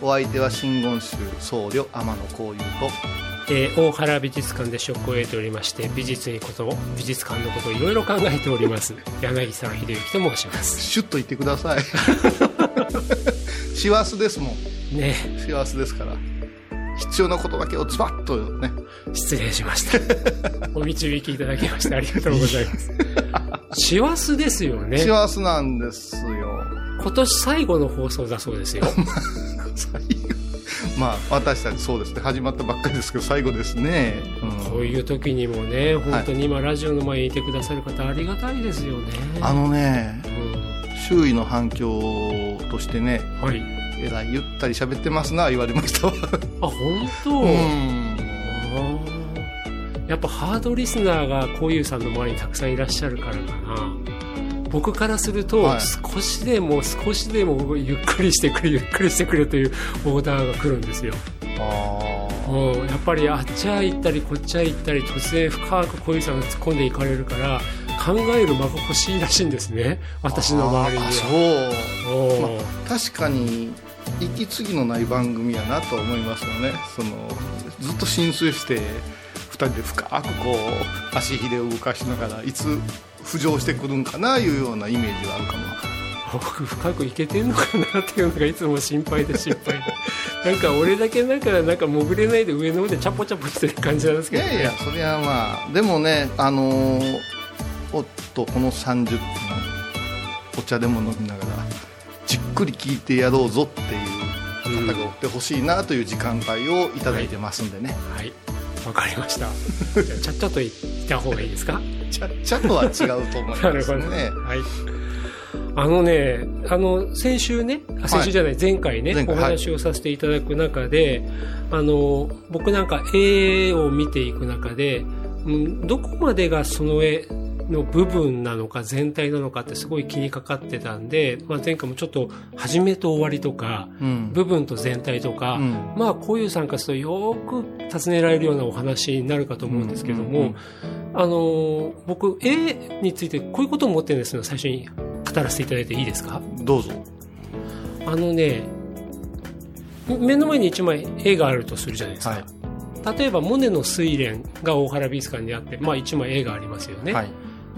お相手は真言宗僧侶天野幸雄とえー大原美術館で職を得ておりまして美術にこと美術館のことをいろいろ考えております柳沢秀幸と申します。シュッと言ってください。師走ですもん。ね。師走ですから。必要なことだけをズバッとね。失礼しました。お導きいただきましてありがとうございます。師走ですよね。師走なんですよ。今年最後の放送だそうですよ 最 後まあ私たちそうですね。始まったばっかりですけど最後ですね、うん。こういう時にもね本当に今ラジオの前にいてくださる方ありがたいですよね。あのねう周囲の反響としてねんはい。えらいゆったり喋ってますな言われましたわ。あ本当、うん。やっぱハードリスナーがこういうさんの周りにたくさんいらっしゃるからかな僕からすると、はい。少しでも少しでもゆっくりしてくれ ゆっくりしてくれというオーダーが来るんですよ。あうんやっぱりあっちゃ行ったりこっちゃ行ったり突然深く小遊さんが突っ込んでいかれるから考える間が欲しいらしいんですね。私の周りにそう。ま確かに息継ぎのない番組やなとは思いますよね。そのずっと浸水して2人で深くこう足ひれを動かしながらいつ浮上してくるんかな？いうようなイメージはあるかも。わか僕深くいけてんのかなっていうのがいつも心配で心配で。なんか俺だけなんかなんか潜れないで上の方でチャポチャポしてる感じなんですけど、ね、らいやいやそれはまあでもねあのーおっとこの30分お茶でも飲みながらじっくり聞いてやろうぞっていう方がおってほしいなという時間帯をいただいてますんでね、はいわかりました。じゃあちゃっちゃと言った方がいいですか？ちゃっちゃとは違うと思いますなるほどね。はい。あのね、あの、先週ね、あ先週じゃない、前回ね、前回お話をさせていただく中で、あの、僕なんか絵を見ていく中で、うん、どこまでがその絵の部分なのか全体なのかってすごい気にかかってたんで、まあ、前回もちょっと始めと終わりとか、うん。部分と全体とか、うん。まあこういう参加するとよーく尋ねられるようなお話になるかと思うんですけども、あのー僕絵についてこういうことを思ってるんですの最初に語らせていただいていいですか？どうぞ。あのね目の前に一枚絵があるとするじゃないですか、はい。例えばモネの睡蓮が大原美術館にあって、まあ、一枚絵がありますよね、はい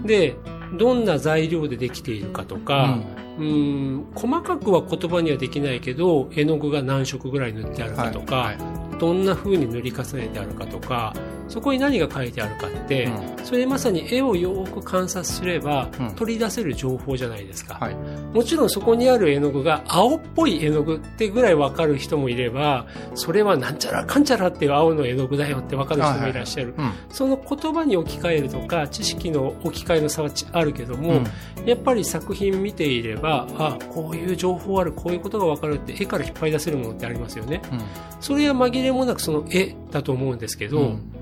でどんな材料でできているかとか、うん、細かくは言葉にはできないけど絵の具が何色ぐらい塗ってあるかとか、はい。どんな風に塗り重ねてあるかとかそこに何が書いてあるかって、うそれまさに絵をよく観察すれば、うん。取り出せる情報じゃないですか、はい。もちろんそこにある絵の具が青っぽい絵の具ってぐらい分かる人もいればそれはなんちゃらかんちゃらっていう青の絵の具だよって分かる人もいらっしゃる、うん。その言葉に置き換えるとか知識の置き換えの差はちあるけども、やっぱり作品見ていればあこういう情報あるこういうことが分かるって絵から引っ張り出せるものってありますよね。それは紛れもなくその絵だと思うんですけど、うん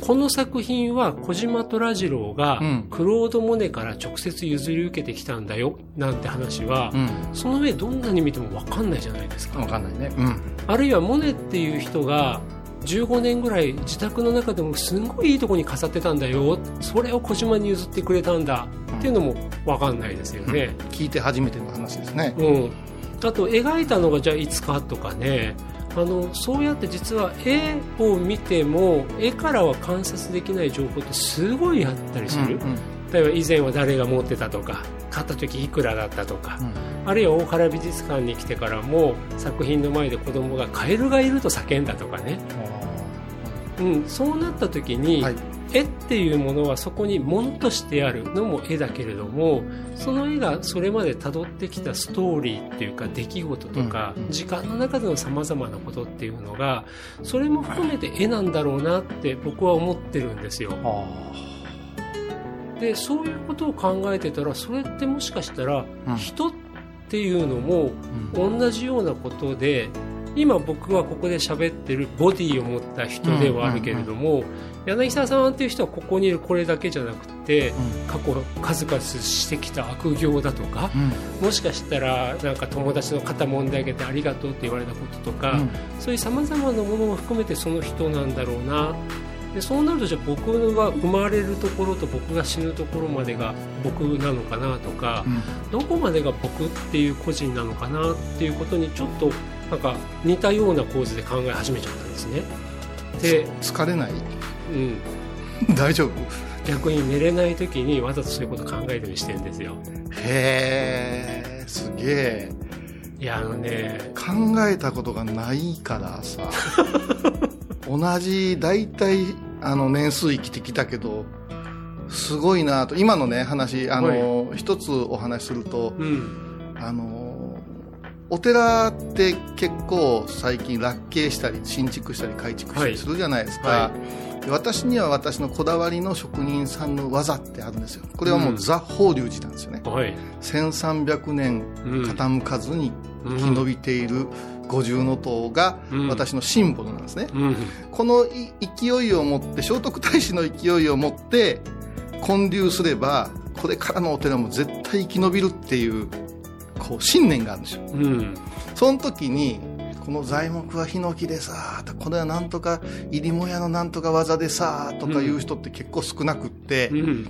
この作品は小島虎次郎がうん。クロード・モネから直接譲り受けてきたんだよなんて話は、うん。その上どんなに見ても分かんないじゃないですか。分かんないね。うん。あるいはモネっていう人が15年ぐらい自宅の中でもすんごいいいとこに飾ってたんだよそれを小島に譲ってくれたんだっていうのも分かんないですよね、聞いて初めての話ですね。うん。あと描いたのがじゃあいつかとかねあのそうやって実は絵を見ても絵からは観察できない情報ってすごいあったりする、うん例えば以前は誰が持ってたとか買った時いくらだったとか、うん。あるいは大原美術館に来てからも作品の前で子供がカエルがいると叫んだとかね。うん、そうなった時に、はい絵っていうものはそこにもんとしてあるのも絵だけれどもその絵がそれまで辿ってきたストーリーっていうか出来事とか、うんうん。時間の中でのさまざまなことっていうのがそれも含めて絵なんだろうなって僕は思ってるんですよ。でそういうことを考えてたらそれってもしかしたらうん。人っていうのもうん。同じようなことで今僕はここで喋ってるボディを持った人ではあるけれども、柳沢さんっていう人はここにいるこれだけじゃなくて過去数々してきた悪行だとかうん。もしかしたらなんか友達の肩揉んであげてありがとうって言われたこととか、うん。そういうさまざまなものも含めてその人なんだろうな。でそうなるとじゃあ僕が生まれるところと僕が死ぬところまでが僕なのかなとか、どこまでが僕っていう個人なのかなっていうことにちょっとなんか似たような構図で考え始めちゃったんですね。で、疲れない。うん、大丈夫？逆に寝れない時にわざとそういうこと考えるようにしてるんですよ。へえすげえ。いやあのね考えたことがないからさ。同じ大体あの年数生きてきたけどすごいなと。今のね話あの、一つお話しするとうん。あのお寺って結構最近落慶したり新築したり改築したりするじゃないですか、はで私には私のこだわりの職人さんの技ってあるんですよ。これはもう、うん。ザ・法隆寺なんですよね。はい、1300年うん。傾かずにうん。生き延びている五重塔がうん。私のシンボルなんですね、うん。このい勢いを持って聖徳太子の勢いを持って建立すればこれからのお寺も絶対生き延びるっていうこう信念があるんですよ。うん。その時にこの材木はヒノキでさこれはなんとか入りもやのなんとか技でさとかいう人って結構少なくって、うん。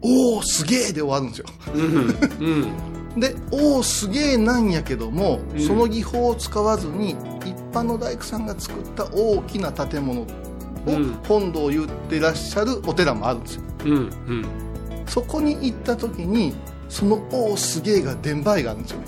おおすげえで終わるんですよ。うん。うん。でおおすげえなんやけども、うん。その技法を使わずに一般の大工さんが作った大きな建物をうん。本堂言ってらっしゃるお寺もあるんですよ。そこに行った時にそのおおすげえが伝売があるんですよね。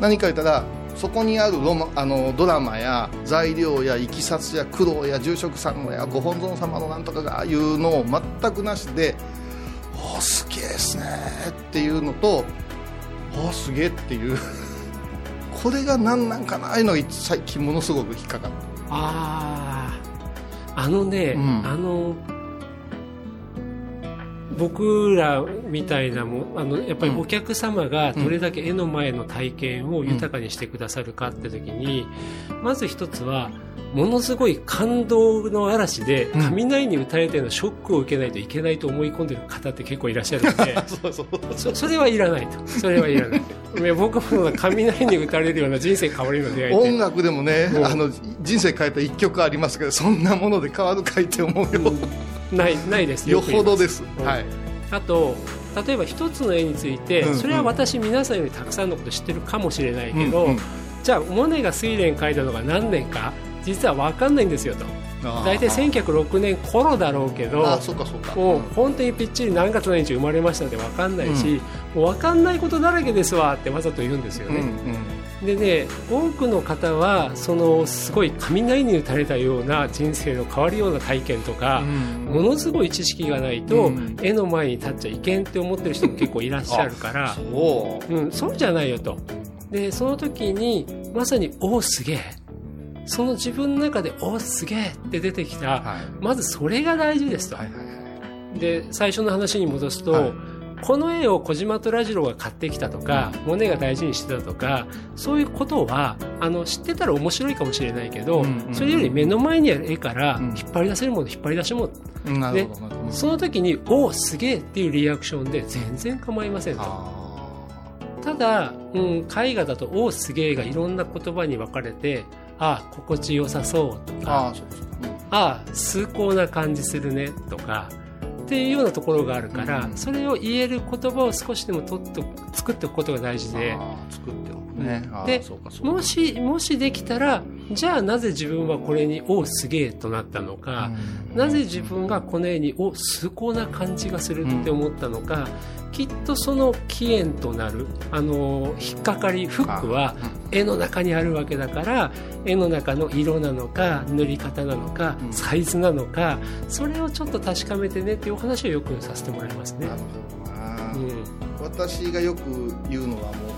何か言ったらそこにあるロマあのドラマや材料やいきさつや苦労や住職さんやご本尊様のなんとかがいうのを全くなしで「おーすげえっすね」っていうのと「おーすげえ」っていう。これが何なんかなああいうのが最近ものすごく引っかかるあああのね、うん。あの僕らみたいなもあのやっぱりお客様がどれだけ絵の前の体験を豊かにしてくださるかって時に、まず一つはものすごい感動の嵐でうん。雷に打たれたようなショックを受けないといけないと思い込んでる方って結構いらっしゃるので そうそうそそれはいらないと。それはいらない。いや僕も雷に打たれるような人生変わるような出会い音楽でもねうん。あの人生変えた一曲ありますけどそんなもので変わるかいって思うよ、ないないですよほどです、うん。はい。あと例えば一つの絵について、うん。それは私皆さんよりたくさんのこと知ってるかもしれないけど、じゃあモネが睡蓮描いたのが何年か？実は分かんないんですよと。大体1906年頃だろうけどあそうかそうか。もう本当にぴっちり何月何日生まれましたって分かんないし、もう分かんないことだらけですわってわざと言うんですようんね、うんでね多くの方はそのすごい雷に打たれたような人生の変わるような体験とか、うん。ものすごい知識がないと、うん。絵の前に立っちゃいけんって思ってる人も結構いらっしゃるから そう。うん、そうじゃないよと。でその時にまさに「おおすげえ」その自分の中で「おおすげえ」って出てきた、はい。まずそれが大事ですと、はいはいはい。で最初の話に戻すと、はいこの絵を小島虎次郎が買ってきたとか、モネが大事にしてたとかそういうことはあの知ってたら面白いかもしれないけど、うんうんそれより目の前にある絵からうん。引っ張り出せるもの引っ張り出しもの。うん。なるほどなるほど。その時に「おおすげえ」っていうリアクションで全然構いませんと。あただ、うん、絵画だと「おおすげえ」がいろんな言葉に分かれて「ああ心地よさそう」とーかあうかそうか「ああ崇高な感じするね」とかっていうようなところがあるから、うん。それを言える言葉を少しでも取って作っておくことが大事で。作っておくね。でもしもしできたらじゃあなぜ自分はこれに、おすげえとなったのか、なぜ自分がこの絵に、お崇高な感じがするって思ったのか、きっとその起源となる、あの、引っかかり、フックは絵の中にあるわけだから、絵の中の色なのか、塗り方なのか、うん。サイズなのか、それをちょっと確かめてねっていうお話をよくさせてもらいますね。うん。私がよく言うのはもう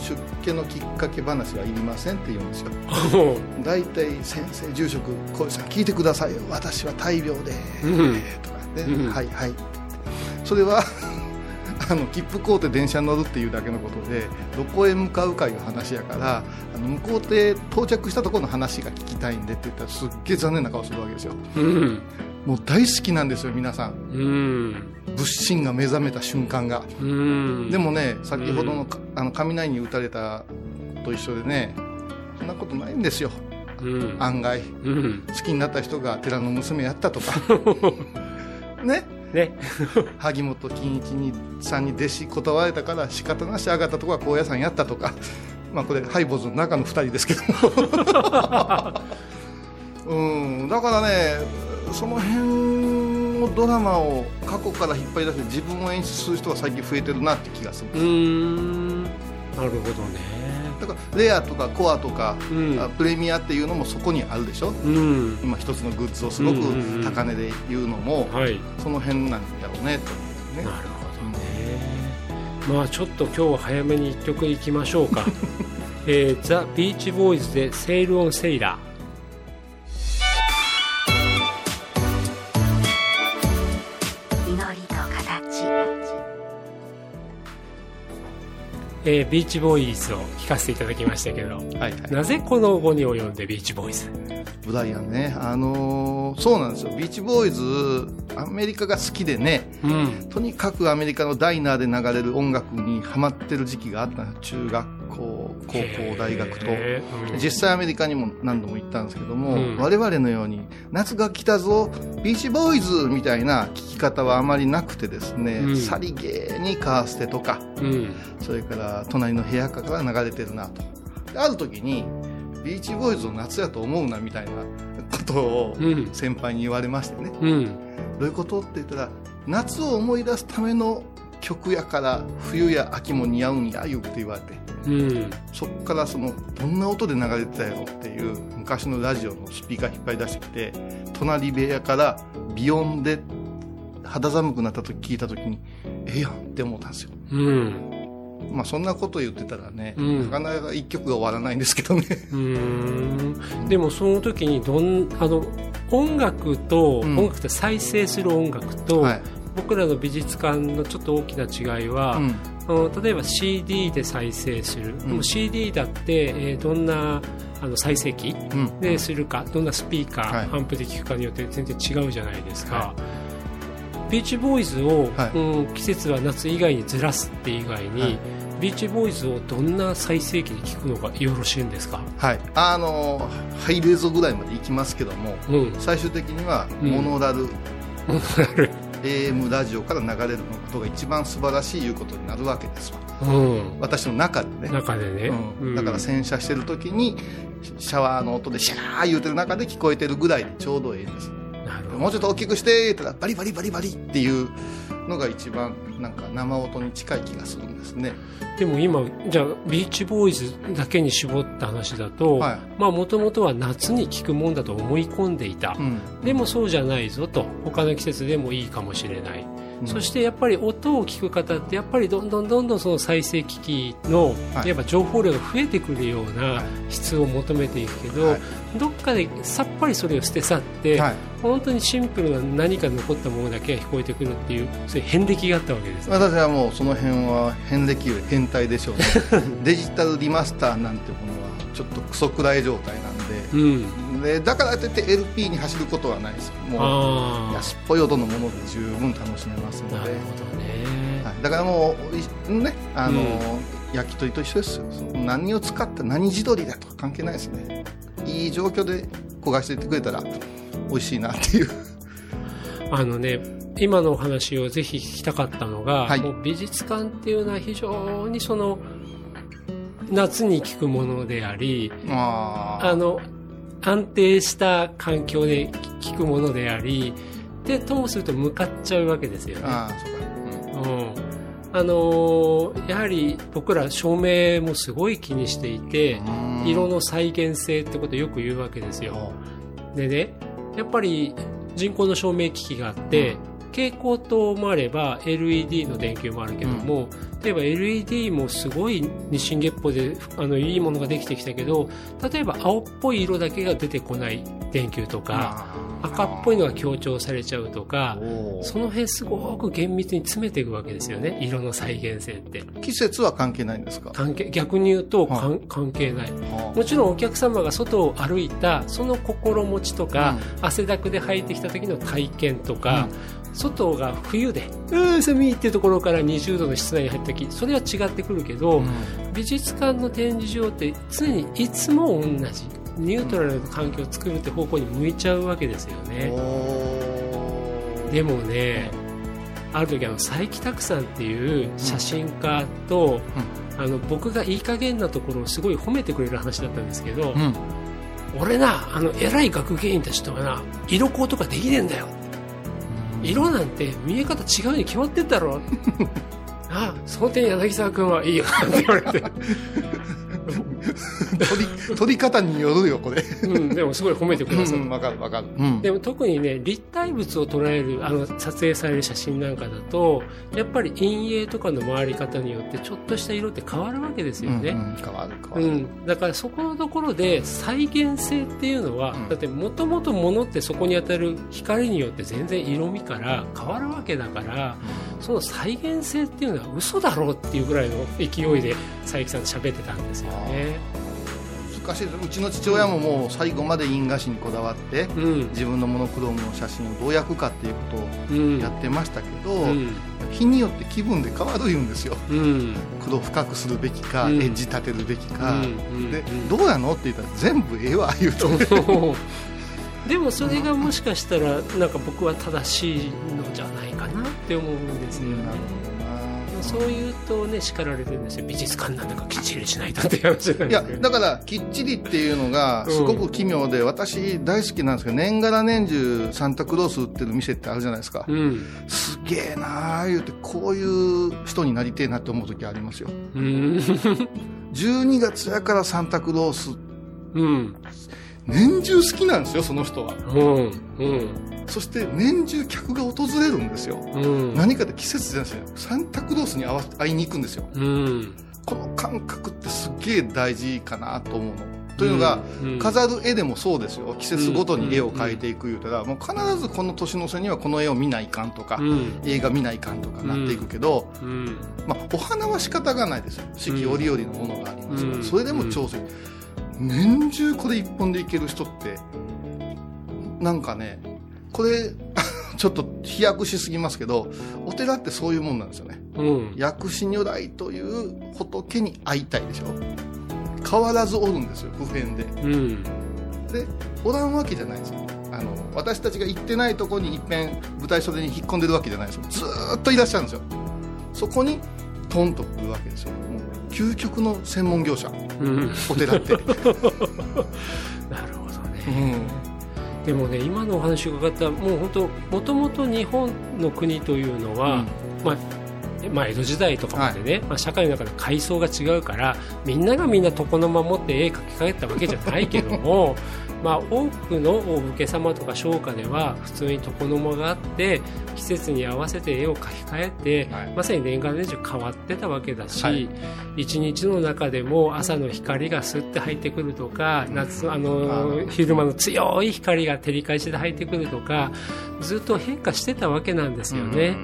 出家のきっかけ話はいりませんって言うんですよ。大体先生住職小石さん聞いてくださいよ。私は大病で、うん。とかね、うん。はいはい。それは あの切符買うて電車に乗るっていうだけのことでどこへ向かうかいう話やからあの向こうで到着したところの話が聞きたいんでって言ったらすっげえ残念な顔するわけですよ。うん。もう大好きなんですよ皆さん。うん。仏心が目覚めた瞬間が。うん。でもね先ほどの,、あの雷に打たれたと一緒でねそんなことないんですよ。うん。案外。うん。好きになった人が寺の娘やったとか。ね。ね。萩本欽一にさんに弟子断られたから仕方なし上がったとこは高野山やったとか。まあこれハイボーズの中の2人ですけど うん。だからねその辺のドラマを過去から引っ張り出して自分を演出する人が最近増えてるなって気がするうーん。なるほどね。だからレアとかコアとか、うんあプレミアっていうのもそこにあるでしょ？うん。今一つのグッズをすごくうんうんうん高値で言うのも、はい。その辺なんやろうねとねなるほどね。まあちょっと今日は早めに一曲いきましょうか。えー、ザ・ビーチボーイズでセール・オン・セイラー。えービーチボーイズを聴かせていただきましたけど、はいはい。なぜこの後に及んでビーチボーイズブライアンね。あのーそうなんですよ。ビーチボーイズアメリカが好きでねうん。とにかくアメリカのダイナーで流れる音楽にハマってる時期があった中学校高校大学と。うん。実際アメリカにも何度も行ったんですけども、うん。我々のように夏が来たぞビーチボーイズみたいな聞き方はあまりなくてですね、うん。さりげにカーステとかうん。それから隣の部屋から流れてるなと。である時にビーチボーイズを夏やと思うなみたいなことをうん。先輩に言われましてね、うん。どういうことって言ったら夏を思い出すための曲やから冬や秋も似合うんや言うて言われてうん。そっからそのどんな音で流れてたやろっていう昔のラジオのスピーカー引っ張り出してきて隣部屋からビヨンで肌寒くなった時聞いた時にええやんって思ったんですよ。うん。まあそんなこと言ってたらね、うん。なかなか一曲が終わらないんですけどね。でもその時にどんあの音楽と、うん。音楽って再生する音楽と、はい、僕らの美術館のちょっと大きな違いは、うん例えば CD で再生する、でも CD だって、えーどんなあの再生機うん。でするかどんなスピーカー、はい。アンプで聞くかによって全然違うじゃないですか、はビーチボーイズを、はい。うん、季節は夏以外にずらすって以外に、はい。ビーチボーイズをどんな再生機で聞くのがよろしいんですか、はい。あのハイレゾぐらいまで行きますけどもうん、最終的にはうん。モノラル、AM ラジオから流れることが一番素晴らしいいうことになるわけですわ。うん、私の中でね。中でね、うん、だから洗車してる時にシャワーの音でシャー言うてる中で聞こえてるぐらいでちょうどいいんです。なるほど。もうちょっと大きくしてって言ったらバリバリバリバリっていうのが一番なんか生音に近い気がするんですね。でも今じゃあビーチボーイズだけに絞った話だともともとは夏に聞くもんだと思い込んでいた、うん。でもそうじゃないぞと。他の季節でもいいかもしれない、うん。そしてやっぱり音を聞く方ってやっぱりどんどんどんどんその再生機器の、はい。やっぱ情報量が増えてくるようはない。質を求めていくけど、はい。どっかでさっぱりそれを捨て去って、はい。本当にシンプルな何か残ったものだけが聞こえてくるっていうそういう遍歴があったわけです。ね私はもうその辺は遍歴より変態でしょうね。デジタルリマスターなんてものはちょっとクソくらい状態なんうんででだからといって LP に走ることはないですよ。もうあ安っぽい音のもので十分楽しめますので。あなるほどね、はい、だからもういねあの、焼き鳥と一緒ですよ。何を使った何地鶏だとか関係ないですね。いい状況で焦がしていってくれたら美味しいなっていう。あのね今のお話をぜひ聞きたかったのが、はい。もう美術館っていうのは非常にその夏に聞くものでありああの安定した環境で聞くものでありでともすると向かっちゃうわけですよね。ああそうか、うん。うん。あのーやはり僕ら照明もすごい気にしていてうん。色の再現性ってことをよく言うわけですよ。でねやっぱり人工の照明機器があって、蛍光灯もあれば LED の電球もあるけども、例えば LED もすごい日進月歩であのいいものができてきたけど例えば青っぽい色だけが出てこない電球とか赤っぽいのが強調されちゃうとかその辺すごく厳密に詰めていくわけですよね色の再現性って。季節は関係ないんですか？関係逆に言うと、はい。関係ない。はもちろんお客様が外を歩いたその心持ちとか、汗だくで履いてきた時の体験とか、外が冬で「うー寒い」っていうところから20度の室内に入った時それは違ってくるけど、うん。美術館の展示場って常にいつも同じニュートラルな環境を作るって方向に向いちゃうわけですよね。でもね、ある時あの佐伯拓さんっていう写真家と、あの僕がいい加減なところをすごい褒めてくれる話だったんですけど、うん。俺なあの偉い学芸員たちとはな色光とかできねえんだよ。色なんて見え方違うに決まってんだろ。ああその点柳沢君はいいよって言われて、取り取り方によるよこれ。うん、でもすごい褒めてくださっうんわかるわかる、うん。でも特にね立体物を捉えるあの撮影される写真なんかだとやっぱり陰影とかの回り方によってちょっとした色って変わるわけですよね、うんうん変わる変わうる、ん、だからそこのところで再現性っていうのは、うん。だってもともと物ってそこに当たる光によって全然色味から変わるわけだからその再現性っていうのは嘘だろうっていうぐらいの勢いで佐伯さんと喋ってたんですよね。難しいうちの父親ももう最後まで印画紙にこだわってうん。自分のモノクロームの写真をどう焼くかっていうことをうん。やってましたけど、うん。日によって気分で変わる言うんですよ。うん。黒深くするべきか、うん。エッジ立てるべきか、うん。でうん。どうやのって言ったら全部ええわ言うと でもそれがもしかしたらなんか僕は正しいのじゃないかなって思うんですよね。そう言うとね叱られるんですよ。美術館なんだからきっちりしないとっていう話なんいやですけど。だからきっちりっていうのがすごく奇妙で、私大好きなんですけど年がら年中サンタクロース売ってる店ってあるじゃないですか、うん。すげえなあ言うてこういう人になりてえなって思う時ありますよ。うん。12月やからサンタクロース。うん年中好きなんですよその人は。うんうん。そして年中客が訪れるんですよ、うん。何かで季節じゃないですよ。サンタクロースに会わ会いに行くんですよ。うん。この感覚ってすっげえ大事かなと思うの。というのが、うん飾る絵でもそうですよ。季節ごとに絵を描いていく言うたら、もう必ずこの年の瀬にはこの絵を見ないかんとか、うん。映画見ないかんとかなっていくけど、うん。まあ、お花は仕方がないですよ。四季折々のものがありますから、うん。それでも調整、年中これ一本でいける人ってなんかねこれ ちょっと飛躍しすぎますけどお寺ってそういうもんなんですよね。うん。薬師如来という仏に会いたいでしょ。変わらずおるんですよ普遍で。うん。でおらんわけじゃないですよ。あの私たちが行ってないところに一遍舞台袖に引っ込んでるわけじゃないですよ。ずーっといらっしゃるんですよ。そこにトンと来るわけですよ。もう究極の専門業者。うんお寺って、なるほどね。うん。でもね今のお話を伺ったもう本当もともと日本の国というのは、まあまあ、江戸時代とかまでね、まあ、社会の中で階層が違うからみんながみんな床の間持って絵描き換えたわけじゃないけども まあ多くのお武家様とか商家では普通に床の間があって季節に合わせて絵を描き換えて、はい。まさに年がら年中変わってたわけだし、はい。一日の中でも朝の光がスッて入ってくるとか夏あの昼間の強い光が照り返しで入ってくるとかずっと変化してたわけなんですよね。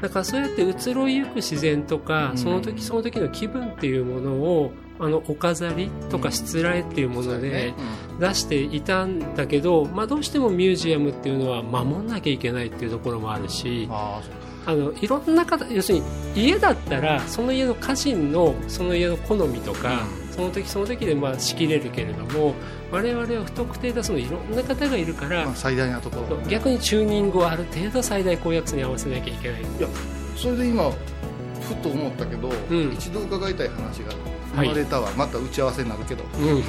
だからそうやって移ろいゆく自然とか、うん。その時その時の気分っていうものをあのお飾りとかしつらえっていうもので出していたんだけど、まあ、どうしてもミュージアムっていうのは守んなきゃいけないっていうところもあるしああのいろんな方要するに家だったらその家の家人のその家の好みとか、その時その時でまあ仕切れるけれども我々は不特定多数のいろんな方がいるから、まあ、最大なところ。逆にチューニングをある程度最大公約数に合わせなきゃいけない。それで今ふと思ったけど、ん。一度伺いたい話が生まれたわ、また打ち合わせになるけどうん。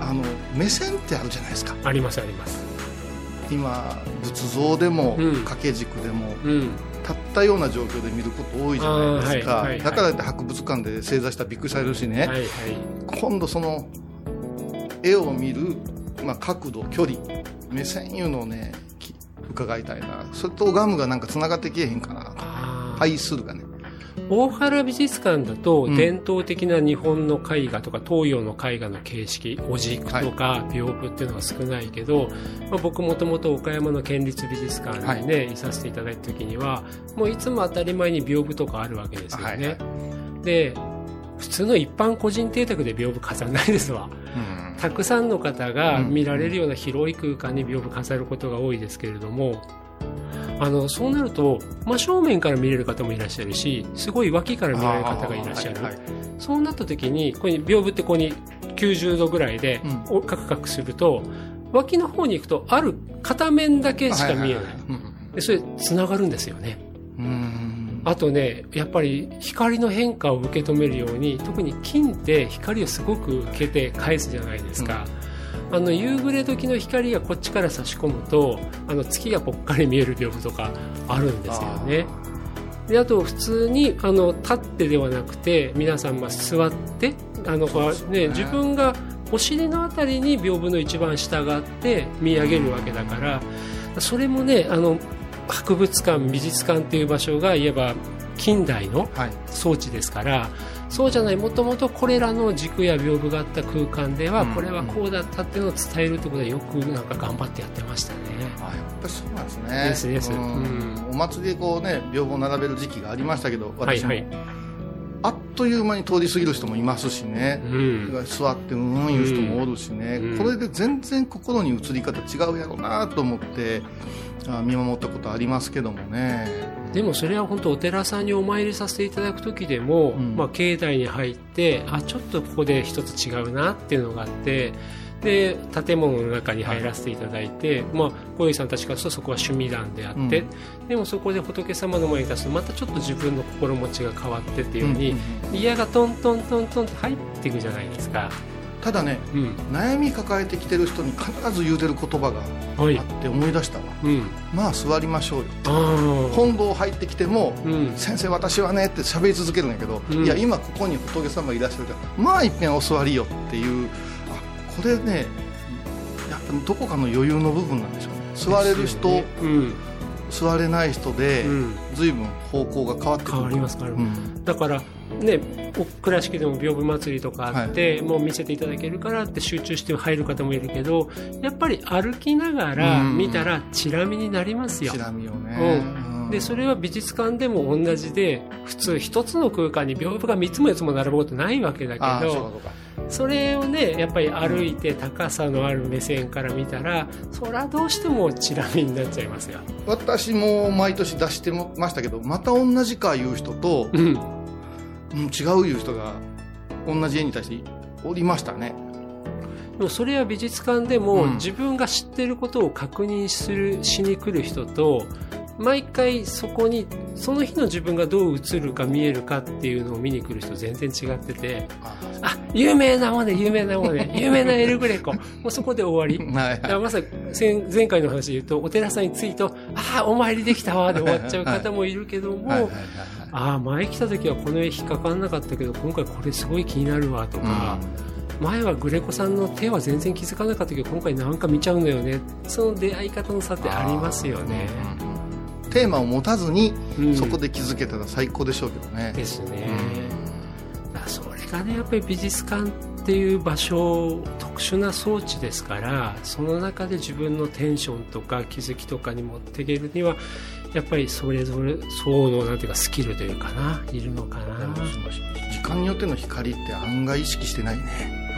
あの目線ってあるじゃないですか。ありますあります。今仏像でも、うん。掛け軸でもうん。立ったような状況で見ること多いじゃないですか、はいはいはい。だからって博物館で正座したらびっくりされるしね、はいはい今度その絵を見る、まあ、角度距離目線いうのをねき伺いたいな。それとガムがなんかつながってけえへんかなあー。愛する大原美術館だとうん。伝統的な日本の絵画とか東洋の絵画の形式お軸とか屏風っていうのが少ないけど、まあ、僕もともと岡山の県立美術館にね、い、させていただいた時にはもういつも当たり前に屏風とかあるわけですよね、で普通の一般個人邸宅で屏風飾らないですわ。うん。たくさんの方が見られるような広い空間に屏風飾ることが多いですけれどもあのそうなると真正面から見れる方もいらっしゃるしすごい脇から見られる方がいらっしゃる、はいはい。そうなった時にここに屏風ってここに90度ぐらいでうん。おカクカクすると脇の方に行くとある片面だけしか見えない,、でそれつながるんですよね。うんあとねやっぱり光の変化を受け止めるように特に金って光をすごく受けて返すじゃないですか、あの夕暮れ時の光がこっちから差し込むとあの月がぽっかり見える屏風とかあるんですよね。であと普通にあの立ってではなくて皆さんまあ座ってあの、こうね、自分がお尻のあたりに屏風の一番下があって見上げるわけだからそれもねあの博物館美術館っていう場所がいわば近代のはい。装置ですからそうじゃないもともとこれらの軸や屏風があった空間ではうん。これはこうだったっていうのを伝えるってことでよくなんか頑張ってやってましたね。あやっぱりそうなんですね。ですです。うん。うんお祭りでこうね屏風を並べる時期がありましたけど私も、はいはい。あっという間に通り過ぎる人もいますしね。う、ん。座ってうんうん言う人もおるしね、うん。これで全然心に移り方違うやろうなと思ってあ見守ったことありますけどもねでもそれは本当お寺さんにお参りさせていただく時でも、うん。まあ、境内に入ってあちょっとここで一つ違うなっていうのがあってで建物の中に入らせていただいて、まあ、小遊さんたちからするとそこは趣味団であって、でもそこで仏様の前に立つとまたちょっと自分の心持ちが変わってっていうように、嫌がトントントントンって入っていくじゃないですか。ただねうん。悩み抱えてきてる人に必ず言うてる言葉がはいあって思い出したわ、うん、まあ座りましょうよ。本堂入ってきても、うん。先生私はねって喋り続けるんやけど、うん。いや今ここに仏様いらっしゃるからまあ一遍お座りよっていうあこれねやっぱどこかの余裕の部分なんでしょうね。座れる人、ね。うん。座れない人で、うん。随分方向が変わってくる。変わります変わります。うん。だからねお倉敷でも屏風祭りとかあって、もう見せていただけるからって集中して入る方もいるけどやっぱり歩きながらうん。見たらチラ見になりますよ。チ、ラ見をね、うん。でそれは美術館でも同じで普通一つの空間に屏風が3つも4つも並ぶことないわけだけどそれをねやっぱり歩いて高さのある目線から見たらそれはどうしてもチラ見になっちゃいますよ。私も毎年出してましたけどまた同じか言う人と、うんうん、違う言う人が同じ絵に対しておりましたね。でもそれは美術館でもうん。自分が知ってることを確認するしに来る人と毎回そこにその日の自分がどう映るか見えるかっていうのを見に来る人全然違っててあ有名なもの有名なもの 有名なエルグレコ。もうそこで終わり。はいだからまさに前前回の話で言うとお寺さんに着いとああお参りできたわで終わっちゃう方もいるけども、はいはいはいああ前来た時はこの絵引っかかんなかったけど今回これすごい気になるわとか、前はグレコさんの手は全然気づかなかったけど今回なんか見ちゃうんだよね。その出会い方の差ってありますよね。うんテーマを持たずに、うん。そこで気づけたら最高でしょうけどね。ですね。それがねやっぱり美術館っていう場所特殊な装置ですからその中で自分のテンションとか気づきとかに持っていけるにはやっぱりそれぞれ層のなんていうかスキルというかないるのかな。時間によっての光って案外意識してないね。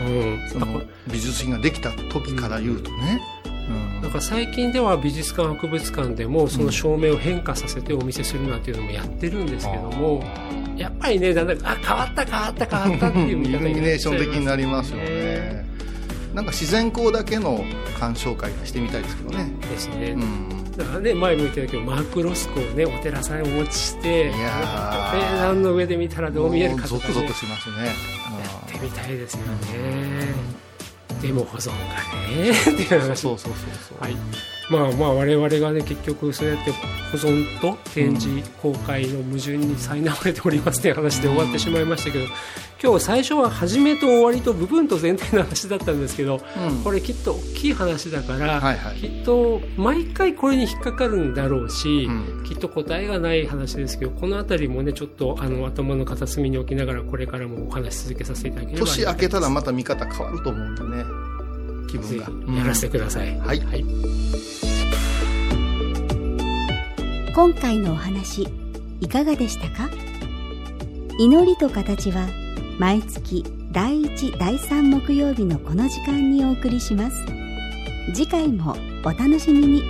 うん、その美術品ができた時から言うとね、うん。なんか最近では美術館博物館でもその照明を変化させてお見せするなんていうのもやってるんですけども、やっぱりねだんだんあ変わった変わった変わったっていう見イル方にミネーション的になりますよね。ねなんか自然光だけの鑑賞会してみたいですけどね。ですね、うんだからね前も言ったけどマクロスコをねお寺さんにお持ちしていやー。ね何の上で見たらどう見えるかとか、ね、ゾクゾクしますね。やってみたいですよね、でも保存がね っていう話。そうそうそうそう、はいまあまあ我々がね結局そうやって保存と展示公開の矛盾に苛まれておりますという話で終わってしまいましたけど今日最初は始めと終わりと部分と全体の話だったんですけどうん。これきっと大きい話だから、きっと毎回これに引っかかるんだろうし、うん。きっと答えがない話ですけどこの辺りもねちょっとあの頭の片隅に置きながらこれからもお話し続けさせていただければ年明けたらまた見方変わると思うんでね気分ぜが、ひやらせてください、はい。はい。今回のお話いかがでしたか？祈りと形は毎月第1第3木曜日のこの時間にお送りします。次回もお楽しみに